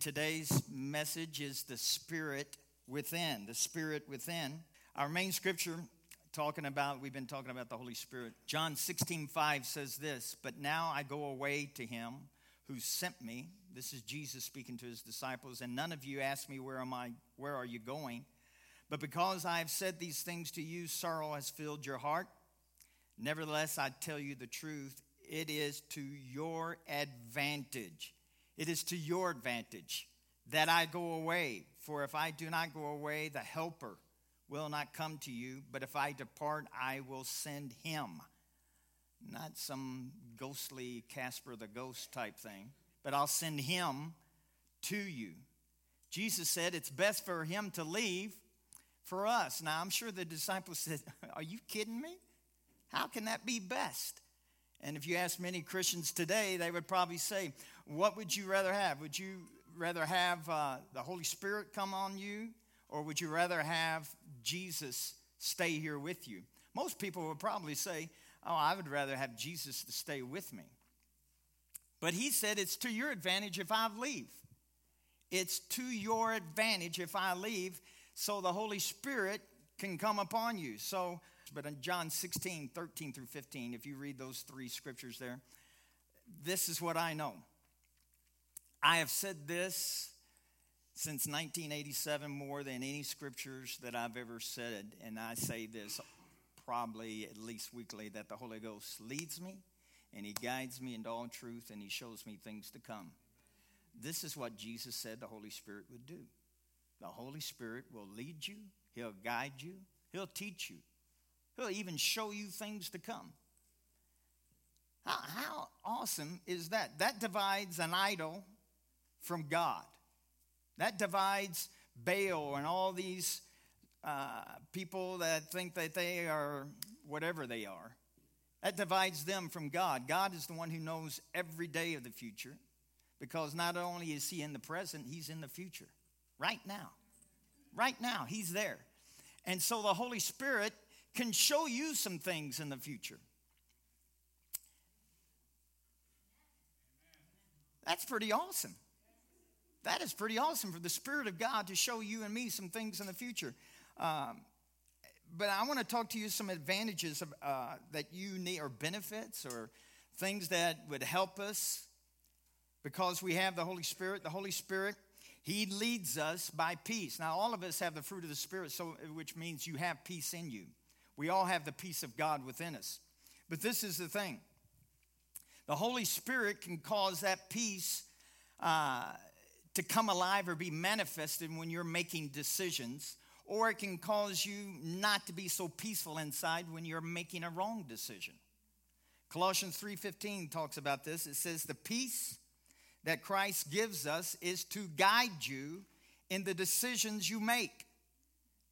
Today's message is the Spirit within. The Spirit within. Our main scripture talking about, we've been talking about the Holy Spirit. John 16, 5 says this, But now I go away to him who sent me. This is Jesus speaking to his disciples, and none of you ask me, Where am I? Where are you going? But because I have said these things to you, sorrow has filled your heart. Nevertheless, I tell you the truth, it is to your advantage it is to your advantage that I go away. For if I do not go away, the Helper will not come to you. But if I depart, I will send him. Not some ghostly Casper the Ghost type thing, but I'll send him to you. Jesus said it's best for him to leave for us. Now, I'm sure the disciples said, Are you kidding me? How can that be best? And if you ask many Christians today, they would probably say, What would you rather have? Would you rather have uh, the Holy Spirit come on you, or would you rather have Jesus stay here with you? Most people would probably say, Oh, I would rather have Jesus to stay with me. But he said, It's to your advantage if I leave. It's to your advantage if I leave, so the Holy Spirit can come upon you. So, but in John 16, 13 through 15, if you read those three scriptures there, this is what I know. I have said this since 1987 more than any scriptures that I've ever said, and I say this probably at least weekly that the Holy Ghost leads me and He guides me into all truth and He shows me things to come. This is what Jesus said the Holy Spirit would do. The Holy Spirit will lead you, He'll guide you, He'll teach you. He'll even show you things to come. How, how awesome is that? That divides an idol from God. That divides Baal and all these uh, people that think that they are whatever they are. That divides them from God. God is the one who knows every day of the future because not only is He in the present, He's in the future. Right now. Right now, He's there. And so the Holy Spirit can show you some things in the future. That's pretty awesome. That is pretty awesome for the Spirit of God to show you and me some things in the future. Um, but I want to talk to you some advantages of, uh, that you need, or benefits, or things that would help us because we have the Holy Spirit. The Holy Spirit, He leads us by peace. Now, all of us have the fruit of the Spirit, so which means you have peace in you. We all have the peace of God within us. But this is the thing the Holy Spirit can cause that peace uh, to come alive or be manifested when you're making decisions, or it can cause you not to be so peaceful inside when you're making a wrong decision. Colossians 3:15 talks about this. It says the peace that Christ gives us is to guide you in the decisions you make.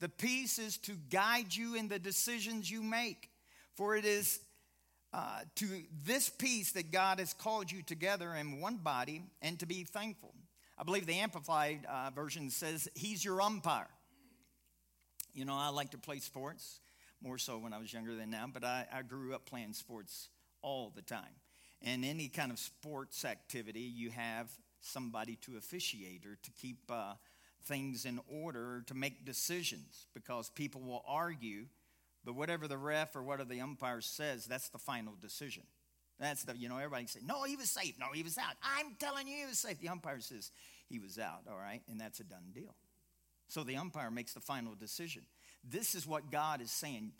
The peace is to guide you in the decisions you make. For it is uh, to this peace that God has called you together in one body and to be thankful. I believe the Amplified uh, version says, He's your umpire. You know, I like to play sports, more so when I was younger than now, but I, I grew up playing sports all the time. And any kind of sports activity, you have somebody to officiate or to keep. Uh, things in order to make decisions because people will argue, but whatever the ref or whatever the umpire says, that's the final decision. That's the, you know, everybody say, no, he was safe. No, he was out. I'm telling you he was safe. The umpire says he was out, all right? And that's a done deal. So the umpire makes the final decision. This is what God is saying.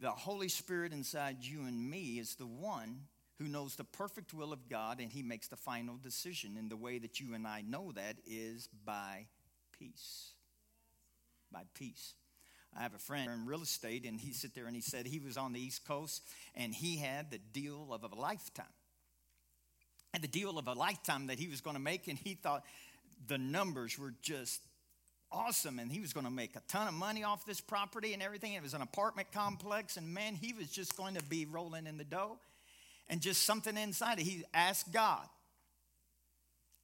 The Holy Spirit inside you and me is the one who knows the perfect will of God, and he makes the final decision. And the way that you and I know that is by peace. By peace. I have a friend in real estate, and he sit there and he said he was on the East Coast and he had the deal of a lifetime. And the deal of a lifetime that he was going to make, and he thought the numbers were just awesome, and he was going to make a ton of money off this property and everything. It was an apartment complex, and man, he was just going to be rolling in the dough. And just something inside he asked God.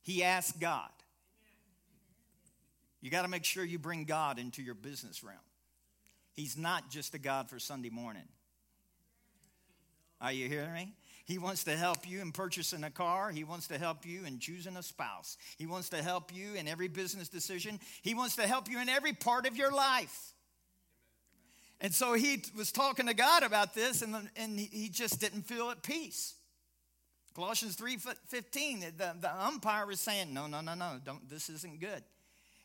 He asked God. You got to make sure you bring God into your business realm. He's not just a God for Sunday morning. Are you hearing me? He wants to help you in purchasing a car. He wants to help you in choosing a spouse. He wants to help you in every business decision. He wants to help you in every part of your life. And so he was talking to God about this, and, and he just didn't feel at peace. Colossians 3:15, the, the umpire was saying, No, no, no, no, don't, this isn't good.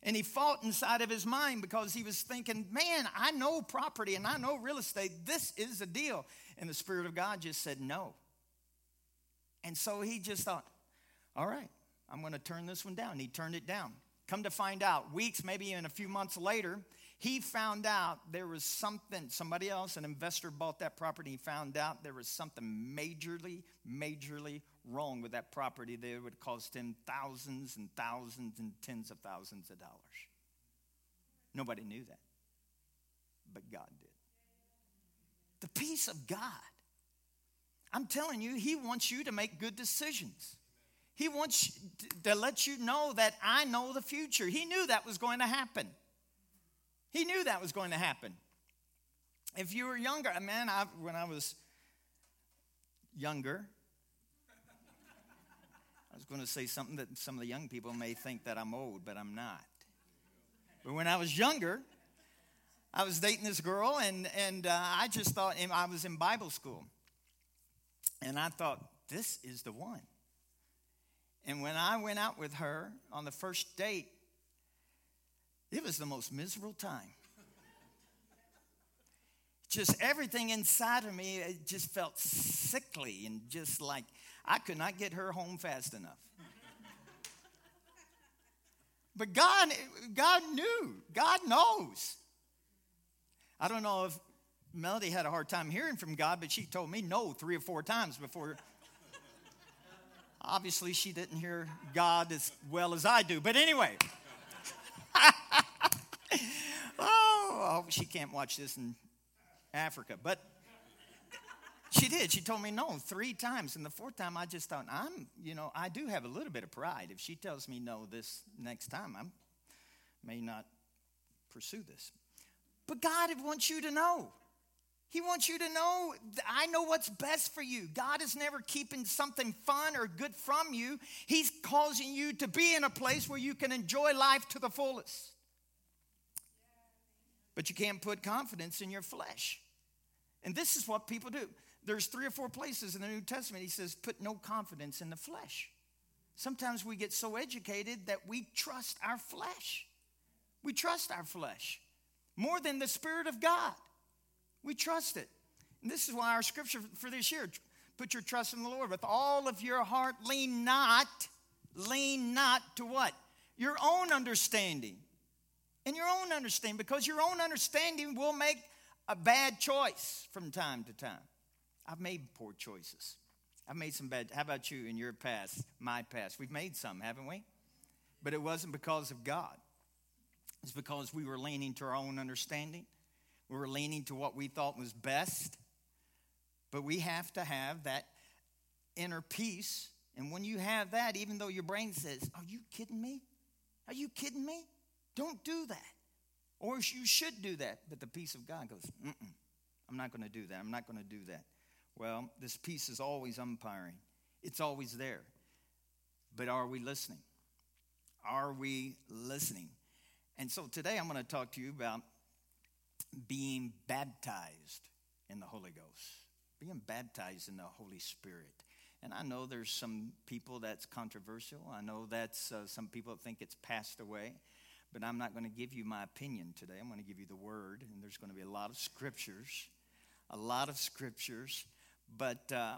And he fought inside of his mind because he was thinking, Man, I know property and I know real estate. This is a deal. And the Spirit of God just said, No. And so he just thought, All right, I'm going to turn this one down. He turned it down. Come to find out, weeks, maybe even a few months later, he found out there was something, somebody else, an investor bought that property. He found out there was something majorly, majorly wrong with that property there would cost him thousands and thousands and tens of thousands of dollars. Nobody knew that, but God did. The peace of God. I'm telling you, He wants you to make good decisions. He wants to let you know that I know the future. He knew that was going to happen. He knew that was going to happen. If you were younger, man, I, when I was younger, I was going to say something that some of the young people may think that I'm old, but I'm not. But when I was younger, I was dating this girl, and, and uh, I just thought, I was in Bible school. And I thought, this is the one. And when I went out with her on the first date, it was the most miserable time. Just everything inside of me, it just felt sickly and just like I could not get her home fast enough. But God, God knew. God knows. I don't know if Melody had a hard time hearing from God, but she told me no three or four times before. Obviously, she didn't hear God as well as I do. But anyway. oh, she can't watch this in Africa. But she did. She told me no three times. And the fourth time, I just thought, I'm, you know, I do have a little bit of pride. If she tells me no this next time, I may not pursue this. But God wants you to know. He wants you to know, I know what's best for you. God is never keeping something fun or good from you. He's causing you to be in a place where you can enjoy life to the fullest. But you can't put confidence in your flesh. And this is what people do. There's three or four places in the New Testament he says, put no confidence in the flesh. Sometimes we get so educated that we trust our flesh. We trust our flesh more than the Spirit of God. We trust it. And this is why our scripture for this year put your trust in the Lord with all of your heart. Lean not, lean not to what? Your own understanding in your own understanding because your own understanding will make a bad choice from time to time. I've made poor choices. I've made some bad. How about you in your past, my past? We've made some, haven't we? But it wasn't because of God. It's because we were leaning to our own understanding. We were leaning to what we thought was best. But we have to have that inner peace. And when you have that, even though your brain says, Are you kidding me? Are you kidding me? Don't do that. Or you should do that. But the peace of God goes, Mm-mm, I'm not going to do that. I'm not going to do that. Well, this peace is always umpiring, it's always there. But are we listening? Are we listening? And so today I'm going to talk to you about being baptized in the Holy Ghost, being baptized in the Holy Spirit. And I know there's some people that's controversial. I know that's uh, some people think it's passed away. But I'm not going to give you my opinion today. I'm going to give you the word, and there's going to be a lot of scriptures, a lot of scriptures. But uh,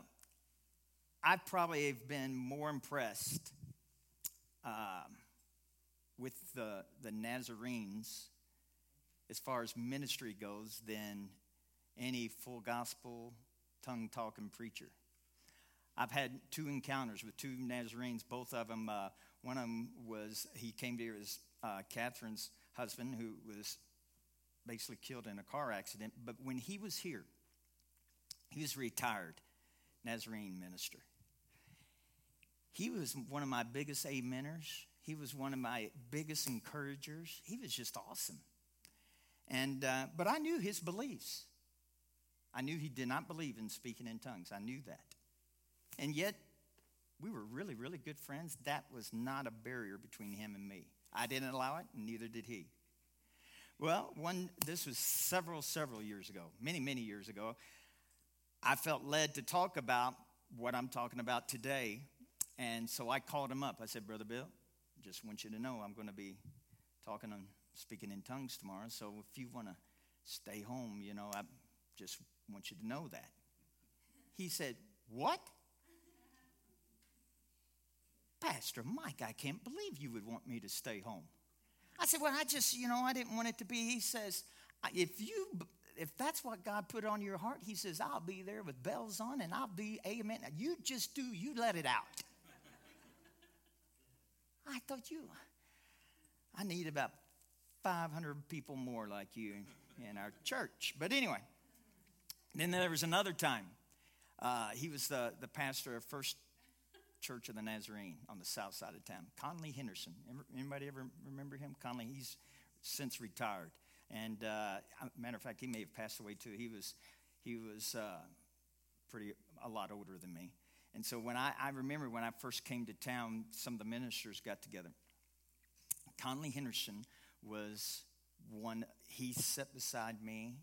I probably have been more impressed uh, with the, the Nazarenes as far as ministry goes than any full gospel tongue talking preacher. I've had two encounters with two Nazarenes. Both of them, uh, one of them was he came to his uh, Catherine's husband, who was basically killed in a car accident. But when he was here, he was retired Nazarene minister. He was one of my biggest ameners. He was one of my biggest encouragers. He was just awesome. And uh, but I knew his beliefs. I knew he did not believe in speaking in tongues. I knew that. And yet, we were really, really good friends. That was not a barrier between him and me. I didn't allow it, and neither did he. Well, one, this was several, several years ago, many, many years ago. I felt led to talk about what I'm talking about today. And so I called him up. I said, Brother Bill, just want you to know I'm going to be talking and speaking in tongues tomorrow. So if you want to stay home, you know, I just want you to know that. He said, What? Pastor Mike, I can't believe you would want me to stay home. I said, Well, I just, you know, I didn't want it to be. He says, If you if that's what God put on your heart, He says, I'll be there with bells on and I'll be amen. You just do, you let it out. I thought you, I need about 500 people more like you in our church. But anyway, then there was another time. Uh, he was the, the pastor of First Church of the Nazarene on the south side of town. Conley Henderson. Anybody ever remember him? Conley, he's since retired. And uh, matter of fact, he may have passed away too. He was, he was uh, pretty a lot older than me. And so when I, I remember when I first came to town, some of the ministers got together. Conley Henderson was one. He sat beside me,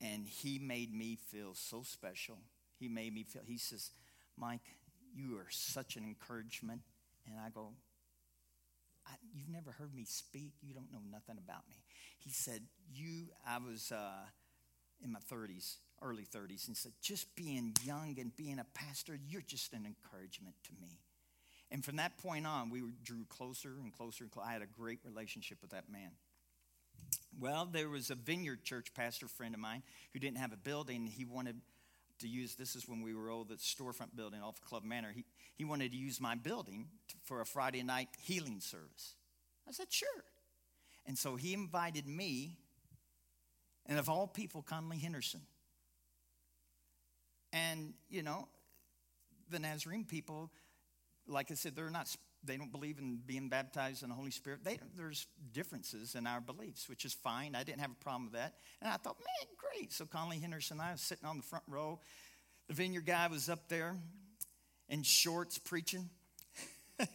and he made me feel so special. He made me feel. He says, "Mike, you are such an encouragement." And I go, I, You've never heard me speak. You don't know nothing about me. He said, You, I was uh, in my 30s, early 30s, and said, Just being young and being a pastor, you're just an encouragement to me. And from that point on, we drew closer and closer. I had a great relationship with that man. Well, there was a vineyard church pastor friend of mine who didn't have a building. He wanted to use this is when we were old, the storefront building off Club Manor. He, he wanted to use my building to, for a Friday night healing service. I said, sure. And so he invited me, and of all people, Conley Henderson. And, you know, the Nazarene people, like I said, they're not, they don't believe in being baptized in the Holy Spirit. They, there's differences in our beliefs, which is fine. I didn't have a problem with that. And I thought, man, great. So Conley Henderson and I was sitting on the front row. The vineyard guy was up there in shorts preaching.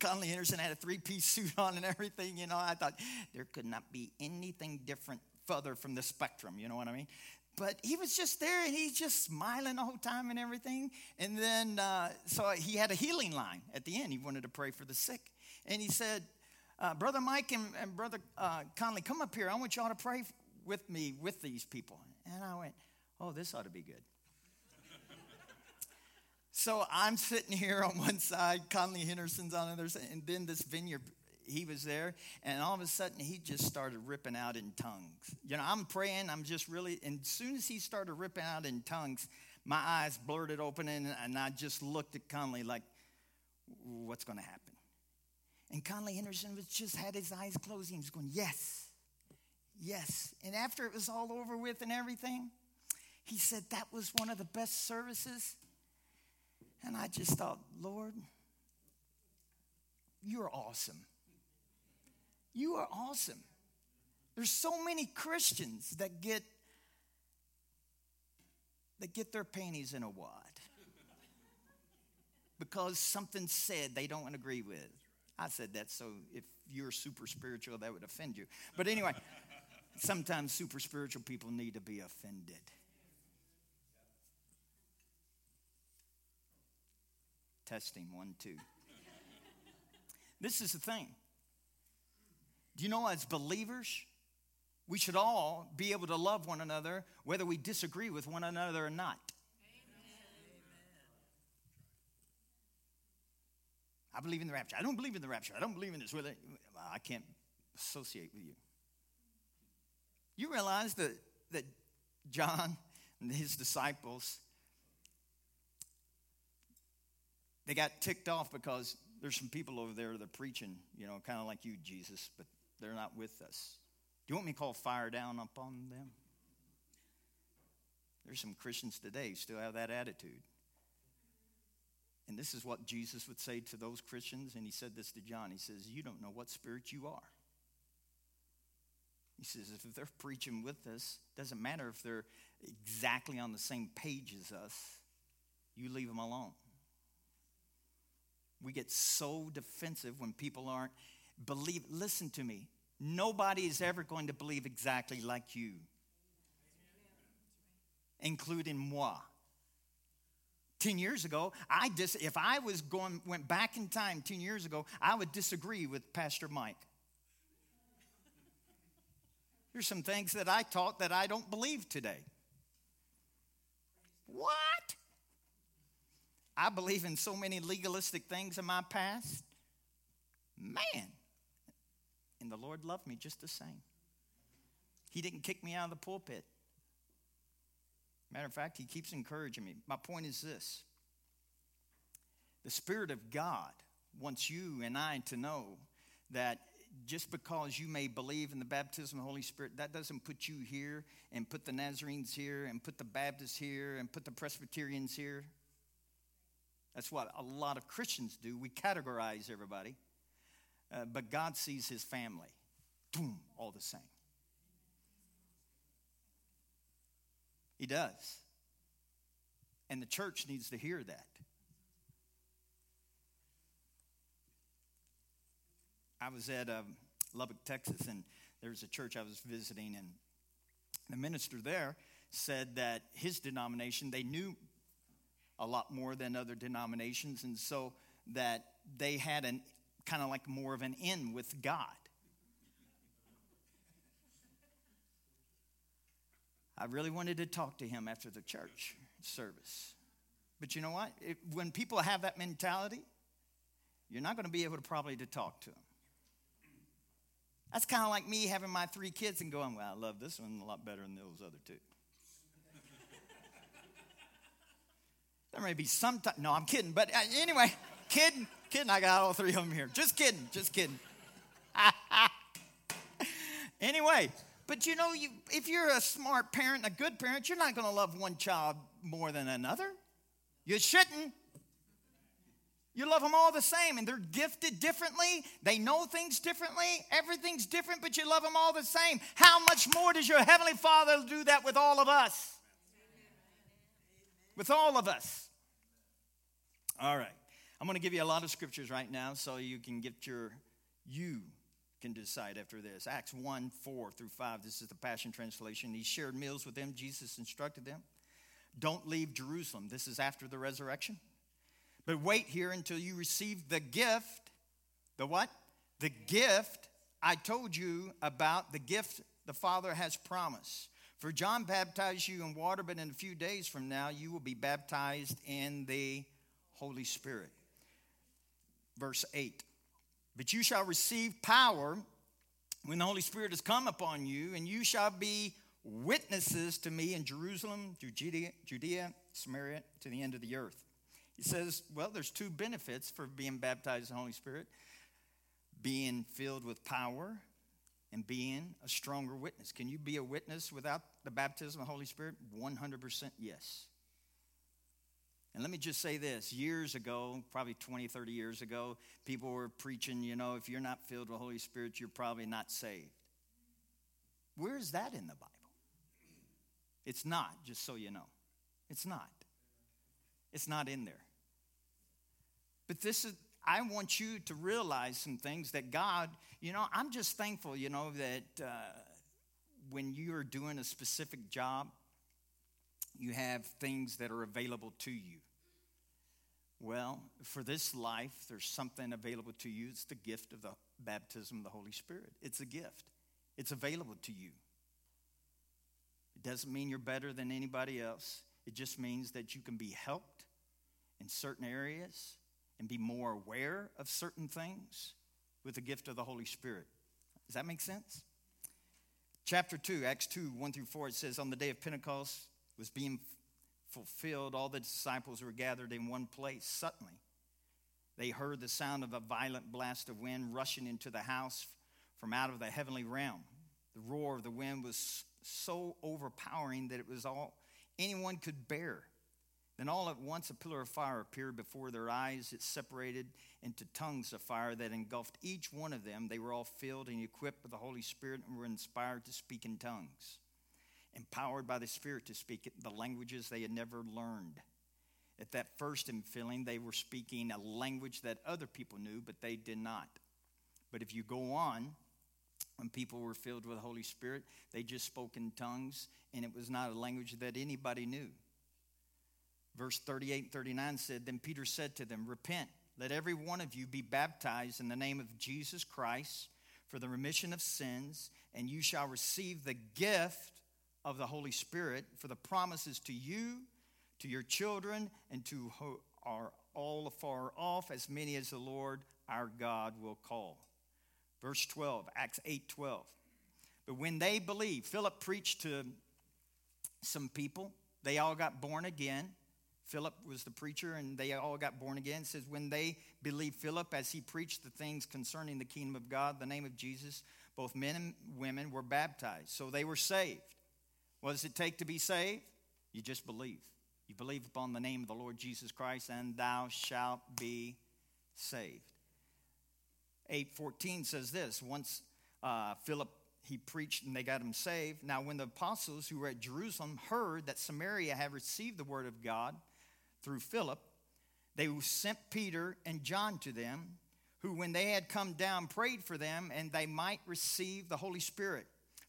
Conley Henderson had a three piece suit on and everything. You know, I thought there could not be anything different further from the spectrum. You know what I mean? But he was just there and he's just smiling the whole time and everything. And then, uh, so he had a healing line at the end. He wanted to pray for the sick. And he said, uh, Brother Mike and, and Brother uh, Conley, come up here. I want y'all to pray with me with these people. And I went, Oh, this ought to be good. So I'm sitting here on one side, Conley Henderson's on the other side, and then this vineyard, he was there, and all of a sudden he just started ripping out in tongues. You know, I'm praying, I'm just really, and as soon as he started ripping out in tongues, my eyes blurted open, and, and I just looked at Conley like, what's going to happen? And Conley Henderson was just had his eyes closed. He was going, yes, yes. And after it was all over with and everything, he said that was one of the best services and I just thought, Lord, you're awesome. You are awesome. There's so many Christians that get that get their panties in a wad because something said they don't agree with. I said that so if you're super spiritual, that would offend you. But anyway, sometimes super spiritual people need to be offended. Testing one, two. this is the thing. Do you know, as believers, we should all be able to love one another whether we disagree with one another or not. I believe in the rapture. I don't believe in the rapture. I don't believe in this. I can't associate with you. You realize that, that John and his disciples they got ticked off because there's some people over there that are preaching, you know, kind of like you, Jesus, but they're not with us. Do you want me to call fire down upon them? There's some Christians today still have that attitude. And this is what Jesus would say to those Christians, and he said this to John. He says, You don't know what spirit you are. He says, if they're preaching with us, doesn't matter if they're exactly on the same page as us. you leave them alone. We get so defensive when people aren't believe listen to me. Nobody is ever going to believe exactly like you. Including moi. 10 years ago, I dis- if I was going went back in time 10 years ago, I would disagree with Pastor Mike. There's some things that I taught that I don't believe today. What? I believe in so many legalistic things in my past. Man. And the Lord loved me just the same. He didn't kick me out of the pulpit. Matter of fact, He keeps encouraging me. My point is this the Spirit of God wants you and I to know that just because you may believe in the baptism of the Holy Spirit, that doesn't put you here and put the Nazarenes here and put the Baptists here and put the Presbyterians here. That's what a lot of Christians do. We categorize everybody. Uh, but God sees his family. Boom, all the same. He does. And the church needs to hear that. I was at um, Lubbock, Texas, and there was a church I was visiting, and the minister there said that his denomination, they knew a lot more than other denominations, and so that they had an kind of like more of an in with God. I really wanted to talk to him after the church service. But you know what? It, when people have that mentality, you're not going to be able to probably to talk to them. That's kind of like me having my three kids and going, well, I love this one a lot better than those other two. There may be some time. No, I'm kidding. But uh, anyway, kidding, kidding. I got all three of them here. Just kidding, just kidding. anyway, but you know, you, if you're a smart parent, a good parent, you're not going to love one child more than another. You shouldn't. You love them all the same, and they're gifted differently. They know things differently. Everything's different, but you love them all the same. How much more does your Heavenly Father do that with all of us? With all of us. All right. I'm going to give you a lot of scriptures right now so you can get your, you can decide after this. Acts 1 4 through 5. This is the Passion Translation. He shared meals with them. Jesus instructed them. Don't leave Jerusalem. This is after the resurrection. But wait here until you receive the gift. The what? The gift I told you about, the gift the Father has promised. For John baptized you in water, but in a few days from now you will be baptized in the Holy Spirit. Verse 8 But you shall receive power when the Holy Spirit has come upon you, and you shall be witnesses to me in Jerusalem, Judea, Judea, Samaria, to the end of the earth. He says, well, there's two benefits for being baptized in the Holy Spirit being filled with power and being a stronger witness. Can you be a witness without the baptism of the Holy Spirit? 100% yes. And let me just say this years ago, probably 20, 30 years ago, people were preaching, you know, if you're not filled with the Holy Spirit, you're probably not saved. Where is that in the Bible? It's not, just so you know. It's not. It's not in there. But this is, I want you to realize some things that God, you know, I'm just thankful, you know, that uh, when you are doing a specific job, you have things that are available to you. Well, for this life, there's something available to you. It's the gift of the baptism of the Holy Spirit. It's a gift, it's available to you. It doesn't mean you're better than anybody else, it just means that you can be helped in certain areas and be more aware of certain things with the gift of the Holy Spirit. Does that make sense? Chapter 2, Acts 2, 1 through 4, it says, On the day of Pentecost was being fulfilled, all the disciples were gathered in one place. Suddenly, they heard the sound of a violent blast of wind rushing into the house from out of the heavenly realm. The roar of the wind was so overpowering that it was all anyone could bear. Then all at once a pillar of fire appeared before their eyes. It separated into tongues of fire that engulfed each one of them. They were all filled and equipped with the Holy Spirit and were inspired to speak in tongues empowered by the Spirit to speak the languages they had never learned. At that first infilling, they were speaking a language that other people knew, but they did not. But if you go on, when people were filled with the Holy Spirit, they just spoke in tongues, and it was not a language that anybody knew. Verse 38 and 39 said, Then Peter said to them, Repent, let every one of you be baptized in the name of Jesus Christ for the remission of sins, and you shall receive the gift of the Holy Spirit, for the promises to you to your children and to who are all afar off, as many as the Lord our God will call. Verse 12, Acts 8 12. But when they believed, Philip preached to some people. They all got born again. Philip was the preacher, and they all got born again. It says, when they believed Philip as he preached the things concerning the kingdom of God, the name of Jesus, both men and women were baptized. So they were saved. What does it take to be saved? You just believe. You believe upon the name of the Lord Jesus Christ, and thou shalt be saved. 8:14 says this: Once uh, Philip he preached and they got him saved. Now, when the apostles who were at Jerusalem heard that Samaria had received the word of God through Philip, they sent Peter and John to them, who, when they had come down, prayed for them and they might receive the Holy Spirit.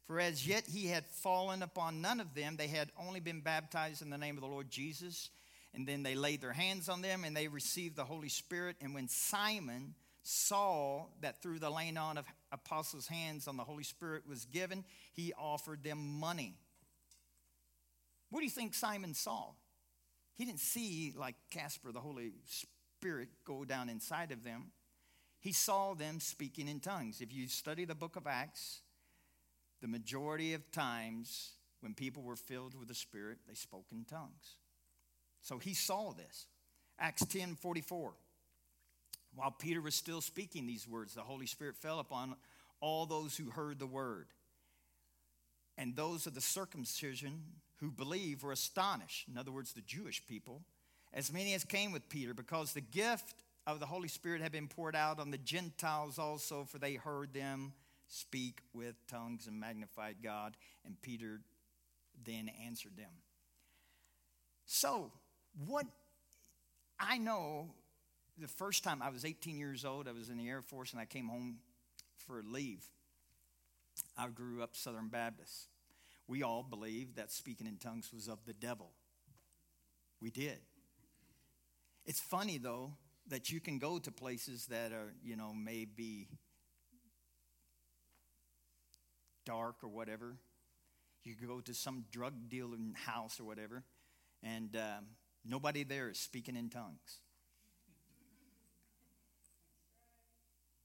For as yet he had fallen upon none of them. They had only been baptized in the name of the Lord Jesus. And then they laid their hands on them and they received the Holy Spirit. And when Simon saw that through the laying on of apostles' hands on the Holy Spirit was given, he offered them money. What do you think Simon saw? He didn't see, like Casper, the Holy Spirit go down inside of them. He saw them speaking in tongues. If you study the book of Acts, the majority of times when people were filled with the Spirit, they spoke in tongues. So he saw this. Acts 10 44. While Peter was still speaking these words, the Holy Spirit fell upon all those who heard the word. And those of the circumcision who believed were astonished. In other words, the Jewish people, as many as came with Peter, because the gift of the Holy Spirit had been poured out on the Gentiles also, for they heard them speak with tongues and magnified God. And Peter then answered them. So, what I know the first time I was 18 years old, I was in the Air Force and I came home for leave. I grew up Southern Baptist. We all believed that speaking in tongues was of the devil. We did. It's funny, though, that you can go to places that are, you know, maybe dark or whatever. You go to some drug dealing house or whatever, and um, nobody there is speaking in tongues.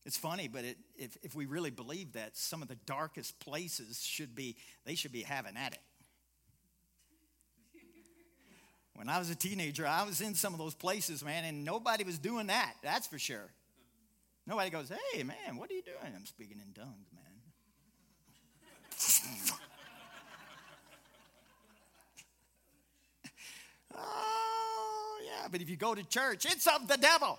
It's funny, but it, if, if we really believe that, some of the darkest places should be, they should be having at it. When I was a teenager, I was in some of those places, man, and nobody was doing that. That's for sure. Nobody goes, hey, man, what are you doing? I'm speaking in tongues, man. Oh, yeah, but if you go to church, it's of the devil.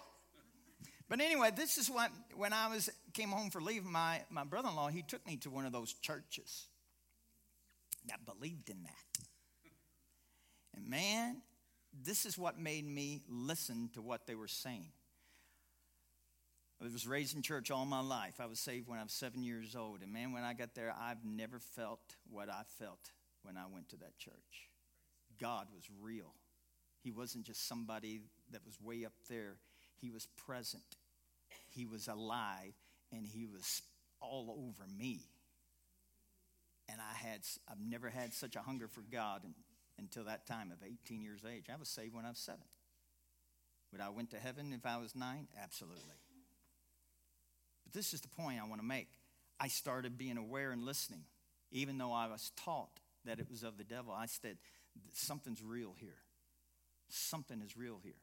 But anyway, this is what when I was came home for leave, my, my brother-in-law, he took me to one of those churches that believed in that. And man, this is what made me listen to what they were saying. I was raised in church all my life. I was saved when I was seven years old. And man, when I got there, I've never felt what I felt when I went to that church. God was real. He wasn't just somebody that was way up there, He was present, He was alive, and He was all over me. And I had, I've never had such a hunger for God until that time of 18 years of age. I was saved when I was seven. Would I went to heaven if I was nine? Absolutely But this is the point I want to make. I started being aware and listening. Even though I was taught that it was of the devil, I said, something's real here. Something is real here.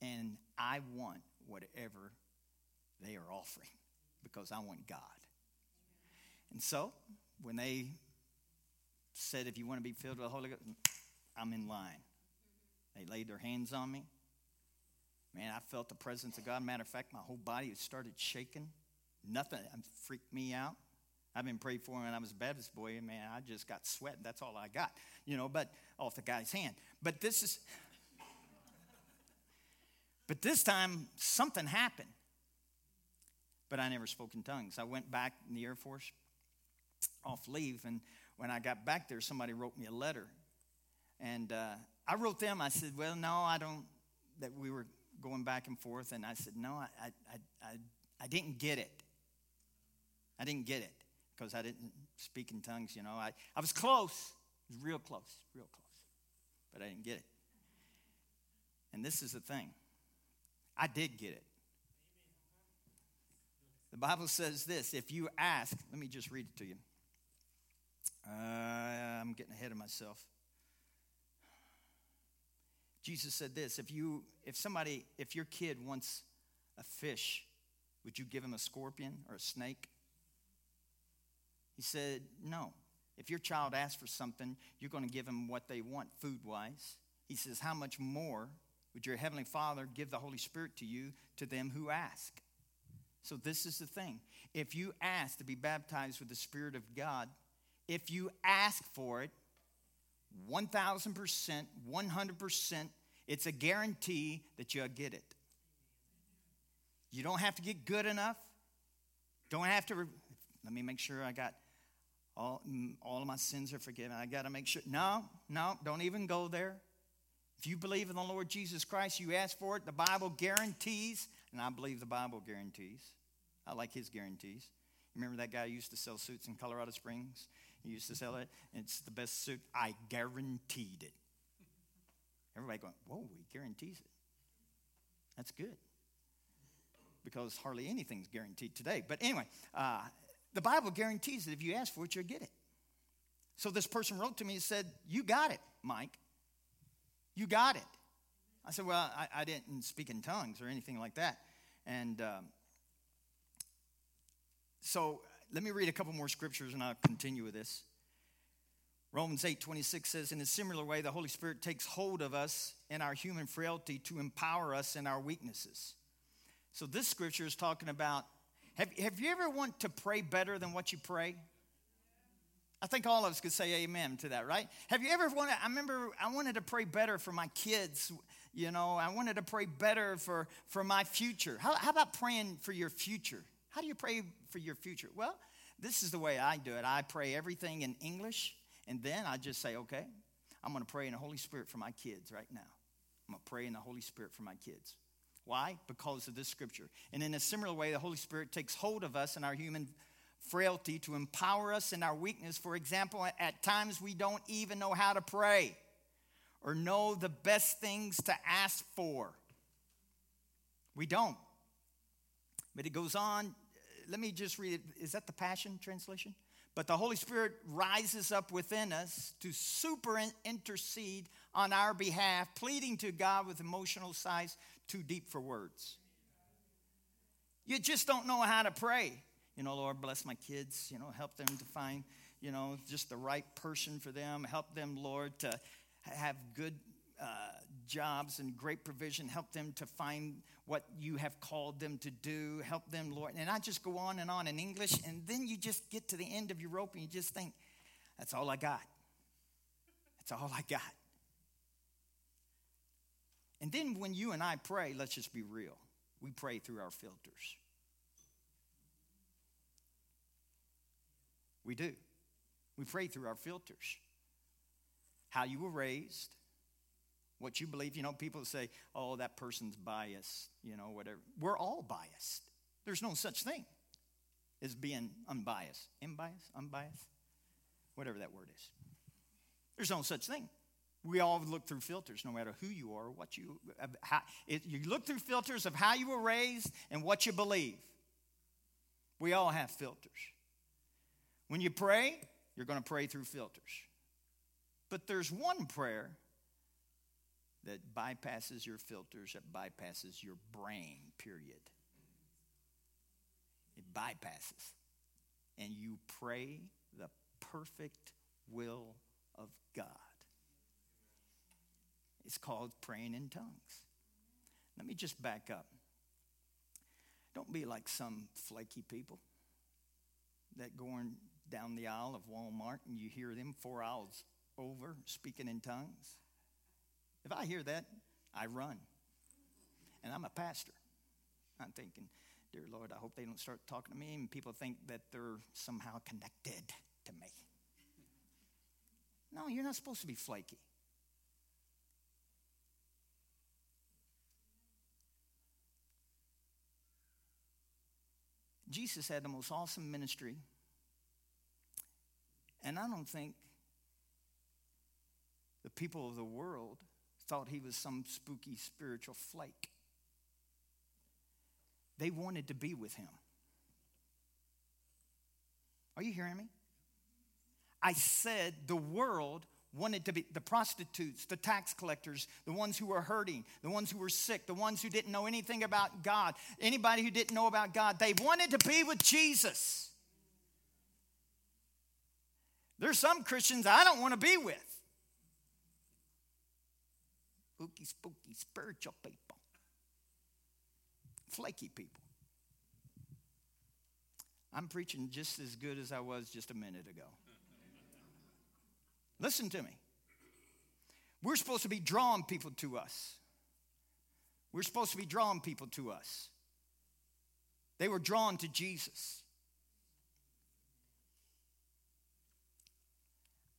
And I want whatever they are offering because I want God. And so, when they said, if you want to be filled with the Holy Ghost, I'm in line. They laid their hands on me. Man, I felt the presence of God. Matter of fact, my whole body started shaking. Nothing um, freaked me out. I've been prayed for when I was a Baptist boy, and man, I just got sweating. That's all I got, you know, but off the guy's hand. But this is, But this time, something happened. But I never spoke in tongues. I went back in the Air Force off leave, and when I got back there, somebody wrote me a letter. And uh, I wrote them, I said, Well, no, I don't, that we were going back and forth. And I said, No, I, I, I, I didn't get it. I didn't get it because I didn't speak in tongues, you know. I, I was close, was real close, real close, but I didn't get it. And this is the thing I did get it. The Bible says this if you ask, let me just read it to you. Uh, I'm getting ahead of myself. Jesus said this if you if somebody if your kid wants a fish would you give him a scorpion or a snake he said no if your child asks for something you're going to give them what they want food wise he says how much more would your heavenly father give the holy spirit to you to them who ask so this is the thing if you ask to be baptized with the spirit of god if you ask for it 1000%, 100%, it's a guarantee that you'll get it. You don't have to get good enough. Don't have to, let me make sure I got all, mm, all of my sins are forgiven. I got to make sure. No, no, don't even go there. If you believe in the Lord Jesus Christ, you ask for it, the Bible guarantees, and I believe the Bible guarantees. I like his guarantees. Remember that guy used to sell suits in Colorado Springs? He used to sell it. It's the best suit. I guaranteed it. Everybody going, whoa, he guarantees it. That's good. Because hardly anything's guaranteed today. But anyway, uh, the Bible guarantees that if you ask for it, you'll get it. So this person wrote to me and said, You got it, Mike. You got it. I said, Well, I, I didn't speak in tongues or anything like that. And um, so let me read a couple more scriptures and I'll continue with this. Romans 8 26 says, In a similar way, the Holy Spirit takes hold of us in our human frailty to empower us in our weaknesses. So this scripture is talking about have, have you ever wanted to pray better than what you pray? I think all of us could say amen to that, right? Have you ever wanted, I remember I wanted to pray better for my kids, you know, I wanted to pray better for, for my future. How, how about praying for your future? How do you pray for your future? Well, this is the way I do it. I pray everything in English, and then I just say, okay, I'm going to pray in the Holy Spirit for my kids right now. I'm going to pray in the Holy Spirit for my kids. Why? Because of this scripture. And in a similar way, the Holy Spirit takes hold of us in our human frailty to empower us in our weakness. For example, at times we don't even know how to pray or know the best things to ask for. We don't. But it goes on let me just read it. Is that the Passion Translation? But the Holy Spirit rises up within us to super intercede on our behalf, pleading to God with emotional sighs too deep for words. You just don't know how to pray. You know, Lord, bless my kids. You know, help them to find, you know, just the right person for them. Help them, Lord, to have good uh, jobs and great provision. Help them to find what you have called them to do. Help them, Lord. And I just go on and on in English, and then you just get to the end of your rope and you just think, that's all I got. That's all I got. And then when you and I pray, let's just be real. We pray through our filters. We do. We pray through our filters. How you were raised, what you believe. You know, people say, oh, that person's biased, you know, whatever. We're all biased. There's no such thing as being unbiased. Unbiased? Unbiased? Whatever that word is. There's no such thing. We all look through filters, no matter who you are, what you, how, it, you look through filters of how you were raised and what you believe. We all have filters. When you pray, you're going to pray through filters. But there's one prayer that bypasses your filters, that bypasses your brain, period. It bypasses. And you pray the perfect will of God. It's called praying in tongues. Let me just back up. Don't be like some flaky people that going down the aisle of Walmart and you hear them four aisles over speaking in tongues. If I hear that, I run. And I'm a pastor. I'm thinking, dear Lord, I hope they don't start talking to me and people think that they're somehow connected to me. No, you're not supposed to be flaky. Jesus had the most awesome ministry. And I don't think the people of the world thought he was some spooky spiritual flake. They wanted to be with him. Are you hearing me? I said the world wanted to be the prostitutes, the tax collectors, the ones who were hurting, the ones who were sick, the ones who didn't know anything about God, anybody who didn't know about God. They wanted to be with Jesus. There's some Christians I don't want to be with. Spooky, spooky, spiritual people, flaky people. I'm preaching just as good as I was just a minute ago. Listen to me. We're supposed to be drawing people to us. We're supposed to be drawing people to us. They were drawn to Jesus.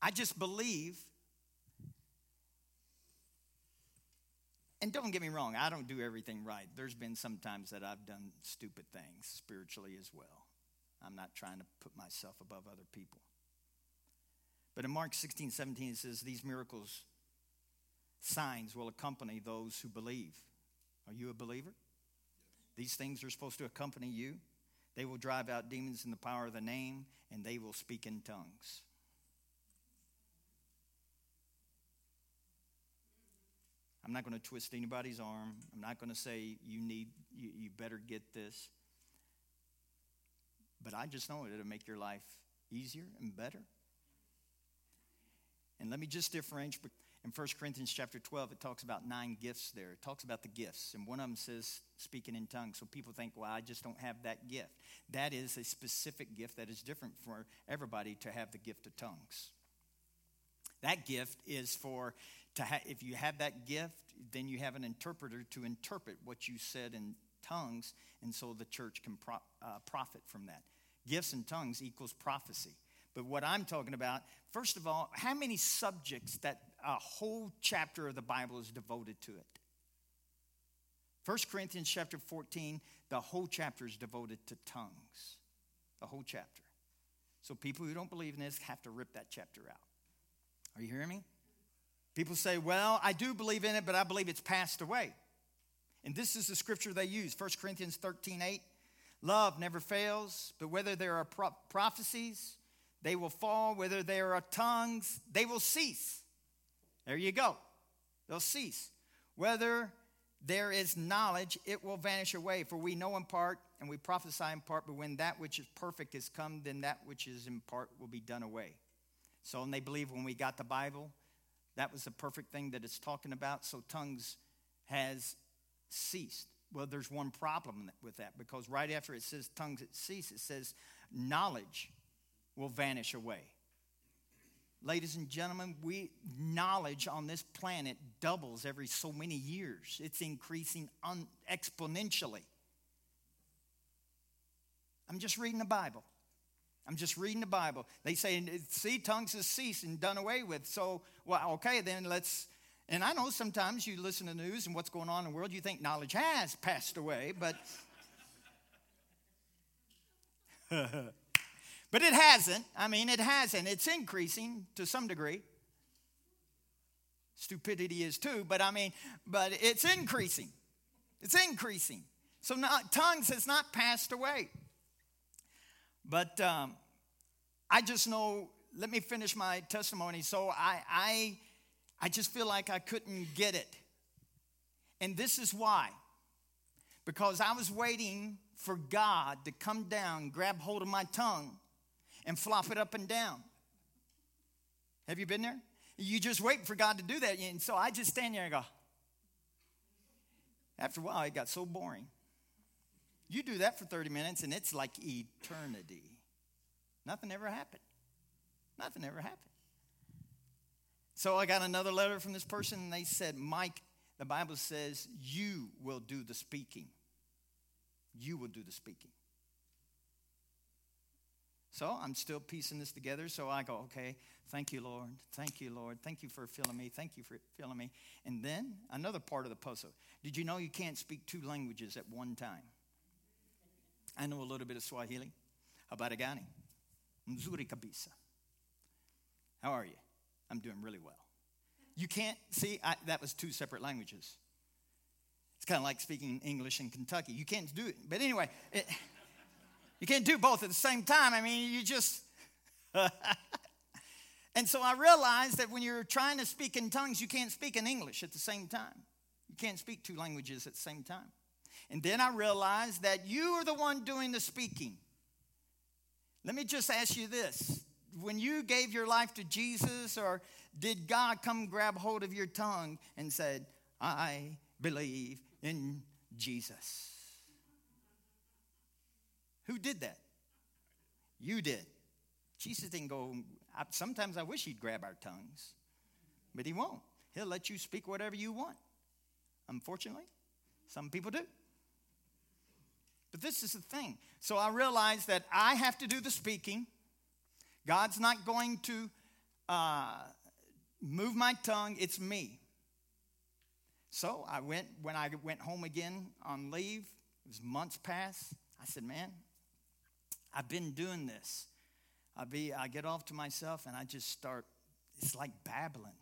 I just believe, and don't get me wrong, I don't do everything right. There's been some times that I've done stupid things spiritually as well. I'm not trying to put myself above other people. But in Mark 16, 17, it says, These miracles, signs will accompany those who believe. Are you a believer? These things are supposed to accompany you. They will drive out demons in the power of the name, and they will speak in tongues. I'm not going to twist anybody's arm. I'm not going to say you need you, you better get this. But I just know it'll make your life easier and better. And let me just differentiate. In 1 Corinthians chapter 12, it talks about nine gifts there. It talks about the gifts. And one of them says speaking in tongues. So people think, well, I just don't have that gift. That is a specific gift that is different for everybody to have the gift of tongues. That gift is for, to ha- if you have that gift, then you have an interpreter to interpret what you said in tongues. And so the church can pro- uh, profit from that. Gifts and tongues equals prophecy. But what I'm talking about, first of all, how many subjects that a whole chapter of the Bible is devoted to it? 1 Corinthians chapter 14, the whole chapter is devoted to tongues. The whole chapter. So people who don't believe in this have to rip that chapter out. Are you hearing me? People say, well, I do believe in it, but I believe it's passed away. And this is the scripture they use 1 Corinthians 13 8. Love never fails, but whether there are pro- prophecies, they will fall. Whether there are tongues, they will cease. There you go. They'll cease. Whether there is knowledge, it will vanish away. For we know in part and we prophesy in part, but when that which is perfect is come, then that which is in part will be done away. So, and they believe when we got the Bible, that was the perfect thing that it's talking about. So, tongues has ceased. Well, there's one problem with that because right after it says tongues it cease, it says knowledge will vanish away. Ladies and gentlemen, we knowledge on this planet doubles every so many years. It's increasing un, exponentially. I'm just reading the Bible. I'm just reading the Bible. They say, see, tongues has ceased and done away with. So, well, okay, then let's. And I know sometimes you listen to news and what's going on in the world, you think knowledge has passed away, but. But it hasn't. I mean, it hasn't. It's increasing to some degree. Stupidity is too, but I mean, but it's increasing. It's increasing. So not, tongues has not passed away. But um, I just know, let me finish my testimony. So I, I, I just feel like I couldn't get it. And this is why. Because I was waiting for God to come down, grab hold of my tongue, and flop it up and down. Have you been there? You just wait for God to do that. And so I just stand there and go, after a while, it got so boring. You do that for 30 minutes and it's like eternity. Nothing ever happened. Nothing ever happened. So I got another letter from this person and they said, Mike, the Bible says you will do the speaking. You will do the speaking. So I'm still piecing this together. So I go, okay, thank you, Lord. Thank you, Lord. Thank you for filling me. Thank you for filling me. And then another part of the puzzle. Did you know you can't speak two languages at one time? I know a little bit of Swahili. Habarigani. Mzuri kabisa. How are you? I'm doing really well. You can't, see, I, that was two separate languages. It's kind of like speaking English in Kentucky. You can't do it. But anyway, it, you can't do both at the same time. I mean, you just. and so I realized that when you're trying to speak in tongues, you can't speak in English at the same time. You can't speak two languages at the same time. And then I realized that you are the one doing the speaking. Let me just ask you this. When you gave your life to Jesus, or did God come grab hold of your tongue and said, I believe in Jesus? Who did that? You did. Jesus didn't go, sometimes I wish he'd grab our tongues, but he won't. He'll let you speak whatever you want. Unfortunately, some people do. But this is the thing. So I realized that I have to do the speaking. God's not going to uh, move my tongue, it's me. So I went, when I went home again on leave, it was months past, I said, man, I've been doing this. I be I get off to myself and I just start. It's like babbling.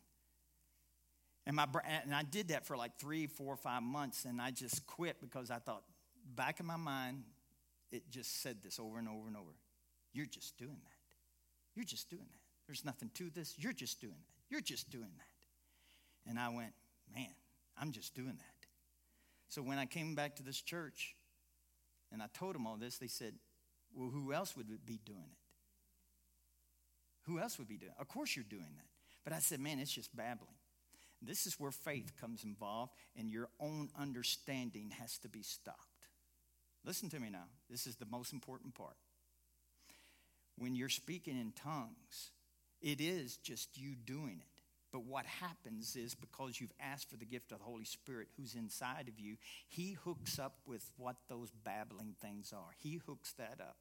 And my and I did that for like three, four, five months, and I just quit because I thought back in my mind, it just said this over and over and over. You're just doing that. You're just doing that. There's nothing to this. You're just doing that. You're just doing that. And I went, man, I'm just doing that. So when I came back to this church and I told them all this, they said, well, who else would be doing it? Who else would be doing it? Of course you're doing that. But I said, man, it's just babbling. This is where faith comes involved, and your own understanding has to be stopped. Listen to me now. This is the most important part. When you're speaking in tongues, it is just you doing it. But what happens is because you've asked for the gift of the Holy Spirit who's inside of you, He hooks up with what those babbling things are. He hooks that up.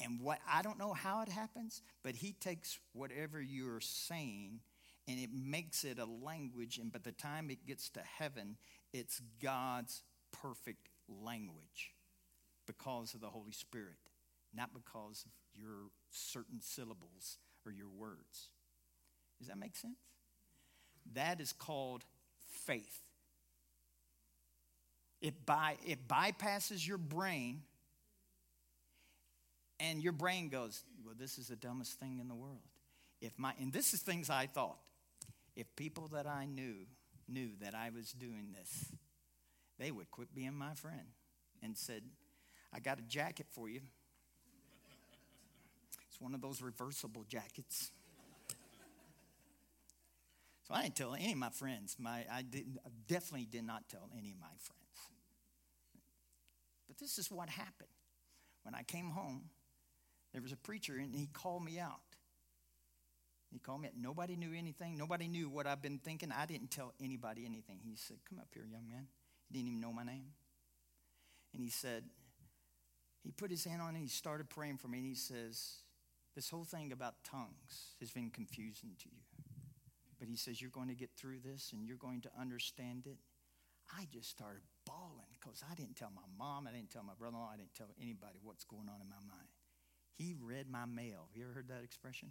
And what I don't know how it happens, but He takes whatever you're saying and it makes it a language. And by the time it gets to heaven, it's God's perfect language because of the Holy Spirit, not because of your certain syllables or your words. Does that make sense? That is called faith. It, by, it bypasses your brain, and your brain goes, Well, this is the dumbest thing in the world. If my, and this is things I thought. If people that I knew knew that I was doing this, they would quit being my friend and said, I got a jacket for you. It's one of those reversible jackets. So I didn't tell any of my friends. My, I, didn't, I definitely did not tell any of my friends. But this is what happened. When I came home, there was a preacher and he called me out. He called me out. Nobody knew anything. Nobody knew what I've been thinking. I didn't tell anybody anything. He said, Come up here, young man. He didn't even know my name. And he said, He put his hand on it. He started praying for me. And he says, This whole thing about tongues has been confusing to you. But he says, You're going to get through this and you're going to understand it. I just started bawling because I didn't tell my mom, I didn't tell my brother in law, I didn't tell anybody what's going on in my mind. He read my mail. Have you ever heard that expression?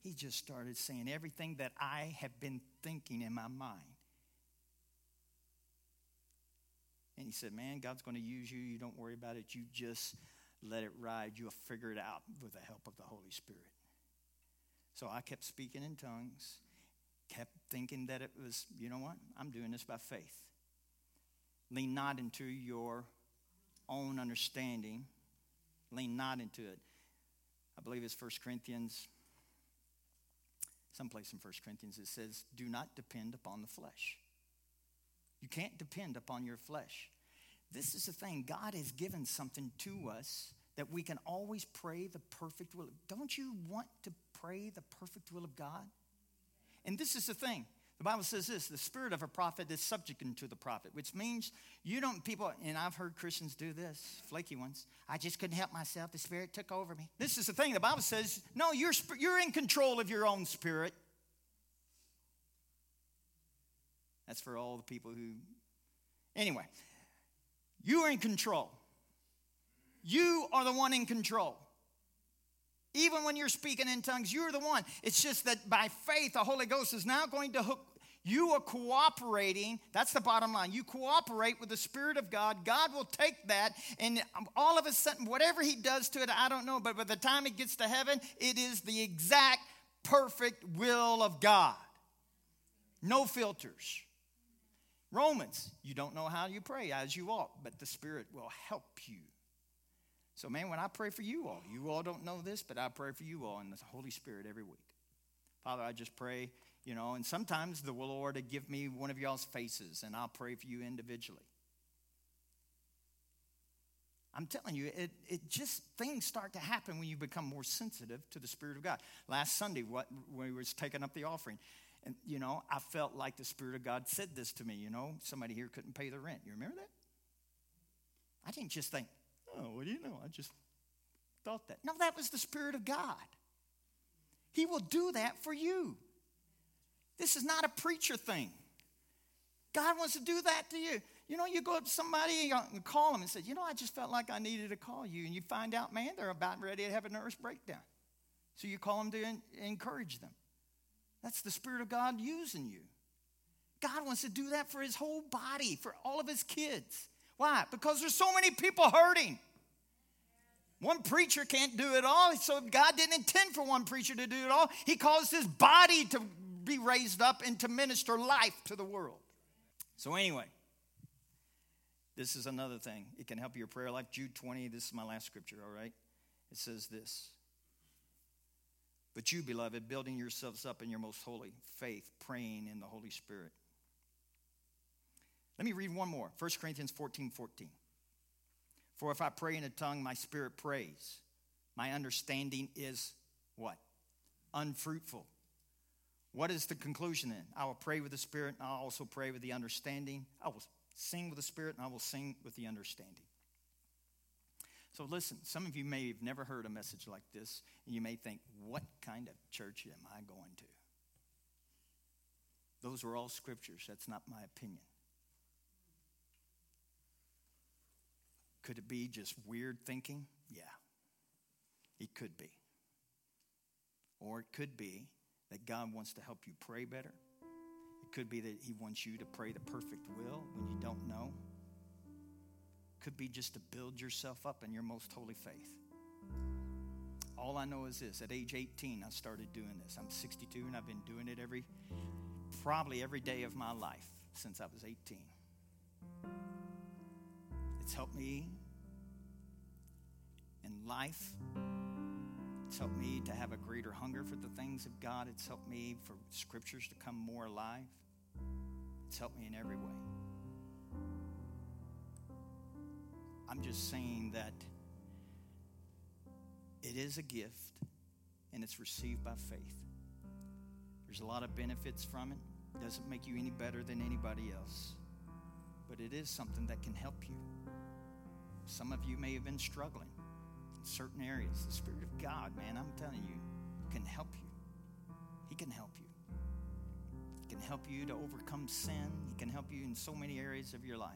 He just started saying everything that I have been thinking in my mind. And he said, Man, God's going to use you. You don't worry about it. You just let it ride. You'll figure it out with the help of the Holy Spirit. So I kept speaking in tongues kept thinking that it was, you know what? I'm doing this by faith. Lean not into your own understanding. Lean not into it. I believe it's 1 Corinthians, someplace in 1 Corinthians, it says, Do not depend upon the flesh. You can't depend upon your flesh. This is the thing. God has given something to us that we can always pray the perfect will. Don't you want to pray the perfect will of God? And this is the thing The Bible says this the spirit of a prophet is subject unto the prophet, which means you don't, people, and I've heard Christians do this, flaky ones. I just couldn't help myself. The spirit took over me. This is the thing. The Bible says, no, you're, you're in control of your own spirit. That's for all the people who. Anyway, you are in control. You are the one in control. Even when you're speaking in tongues, you're the one. It's just that by faith, the Holy Ghost is now going to hook. You are cooperating. That's the bottom line. You cooperate with the Spirit of God. God will take that, and all of a sudden, whatever He does to it, I don't know, but by the time it gets to heaven, it is the exact perfect will of God. No filters. Romans, you don't know how you pray as you ought, but the Spirit will help you. So, man, when I pray for you all, you all don't know this, but I pray for you all in the Holy Spirit every week. Father, I just pray, you know, and sometimes the Lord will give me one of y'all's faces, and I'll pray for you individually. I'm telling you, it, it just things start to happen when you become more sensitive to the Spirit of God. Last Sunday, what when we was taking up the offering, and you know, I felt like the Spirit of God said this to me. You know, somebody here couldn't pay the rent. You remember that? I didn't just think, Oh, what do you know? I just thought that. No, that was the Spirit of God. He will do that for you. This is not a preacher thing. God wants to do that to you. You know, you go up to somebody and call them and say, You know, I just felt like I needed to call you. And you find out, man, they're about ready to have a nervous breakdown. So you call them to encourage them. That's the Spirit of God using you. God wants to do that for his whole body, for all of his kids. Why? Because there's so many people hurting. One preacher can't do it all, so God didn't intend for one preacher to do it all. He caused his body to be raised up and to minister life to the world. So, anyway, this is another thing. It can help your prayer life. Jude 20, this is my last scripture, all right? It says this. But you, beloved, building yourselves up in your most holy faith, praying in the Holy Spirit. Let me read one more 1 Corinthians 14 14. For if I pray in a tongue, my spirit prays. My understanding is what? Unfruitful. What is the conclusion then? I will pray with the spirit, and I'll also pray with the understanding. I will sing with the spirit, and I will sing with the understanding. So listen, some of you may have never heard a message like this, and you may think, what kind of church am I going to? Those are all scriptures. That's not my opinion. Could it be just weird thinking? Yeah, it could be. Or it could be that God wants to help you pray better. It could be that He wants you to pray the perfect will when you don't know. It could be just to build yourself up in your most holy faith. All I know is this at age 18, I started doing this. I'm 62 and I've been doing it every, probably every day of my life since I was 18. It's helped me in life. It's helped me to have a greater hunger for the things of God. It's helped me for scriptures to come more alive. It's helped me in every way. I'm just saying that it is a gift and it's received by faith. There's a lot of benefits from it. It doesn't make you any better than anybody else, but it is something that can help you. Some of you may have been struggling in certain areas. The Spirit of God, man, I'm telling you, can help you. He can help you. He can help you to overcome sin. He can help you in so many areas of your life.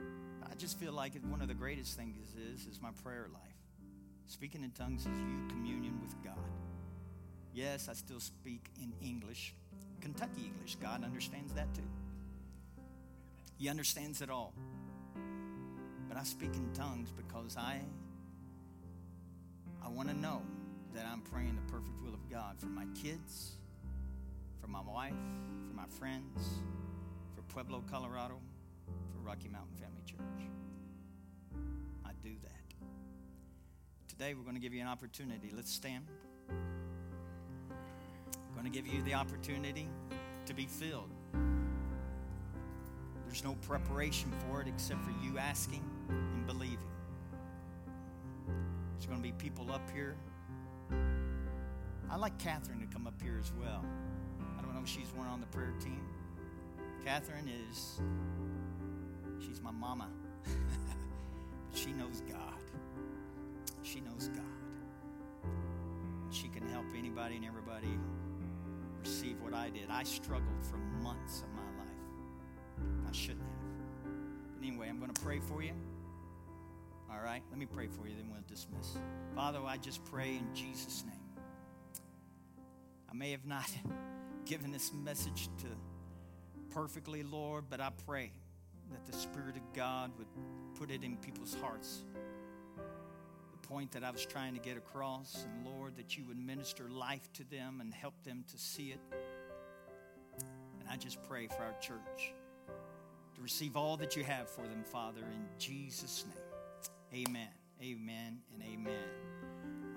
I just feel like one of the greatest things is is my prayer life. Speaking in tongues is you communion with God. Yes, I still speak in English, Kentucky English. God understands that too. He understands it all. But I speak in tongues because I I want to know that I'm praying the perfect will of God for my kids, for my wife, for my friends, for Pueblo, Colorado, for Rocky Mountain Family Church. I do that. Today we're going to give you an opportunity. Let's stand. I'm going to give you the opportunity to be filled. There's no preparation for it except for you asking and believing. There's going to be people up here. I'd like Catherine to come up here as well. I don't know if she's one on the prayer team. Catherine is, she's my mama. but she knows God. She knows God. She can help anybody and everybody receive what I did. I struggled for months of my life. I shouldn't have. But anyway, I'm going to pray for you. All right, let me pray for you, then we'll dismiss. Father, I just pray in Jesus' name. I may have not given this message to perfectly, Lord, but I pray that the Spirit of God would put it in people's hearts. The point that I was trying to get across, and Lord, that you would minister life to them and help them to see it. And I just pray for our church receive all that you have for them, Father, in Jesus' name. Amen, amen, and amen.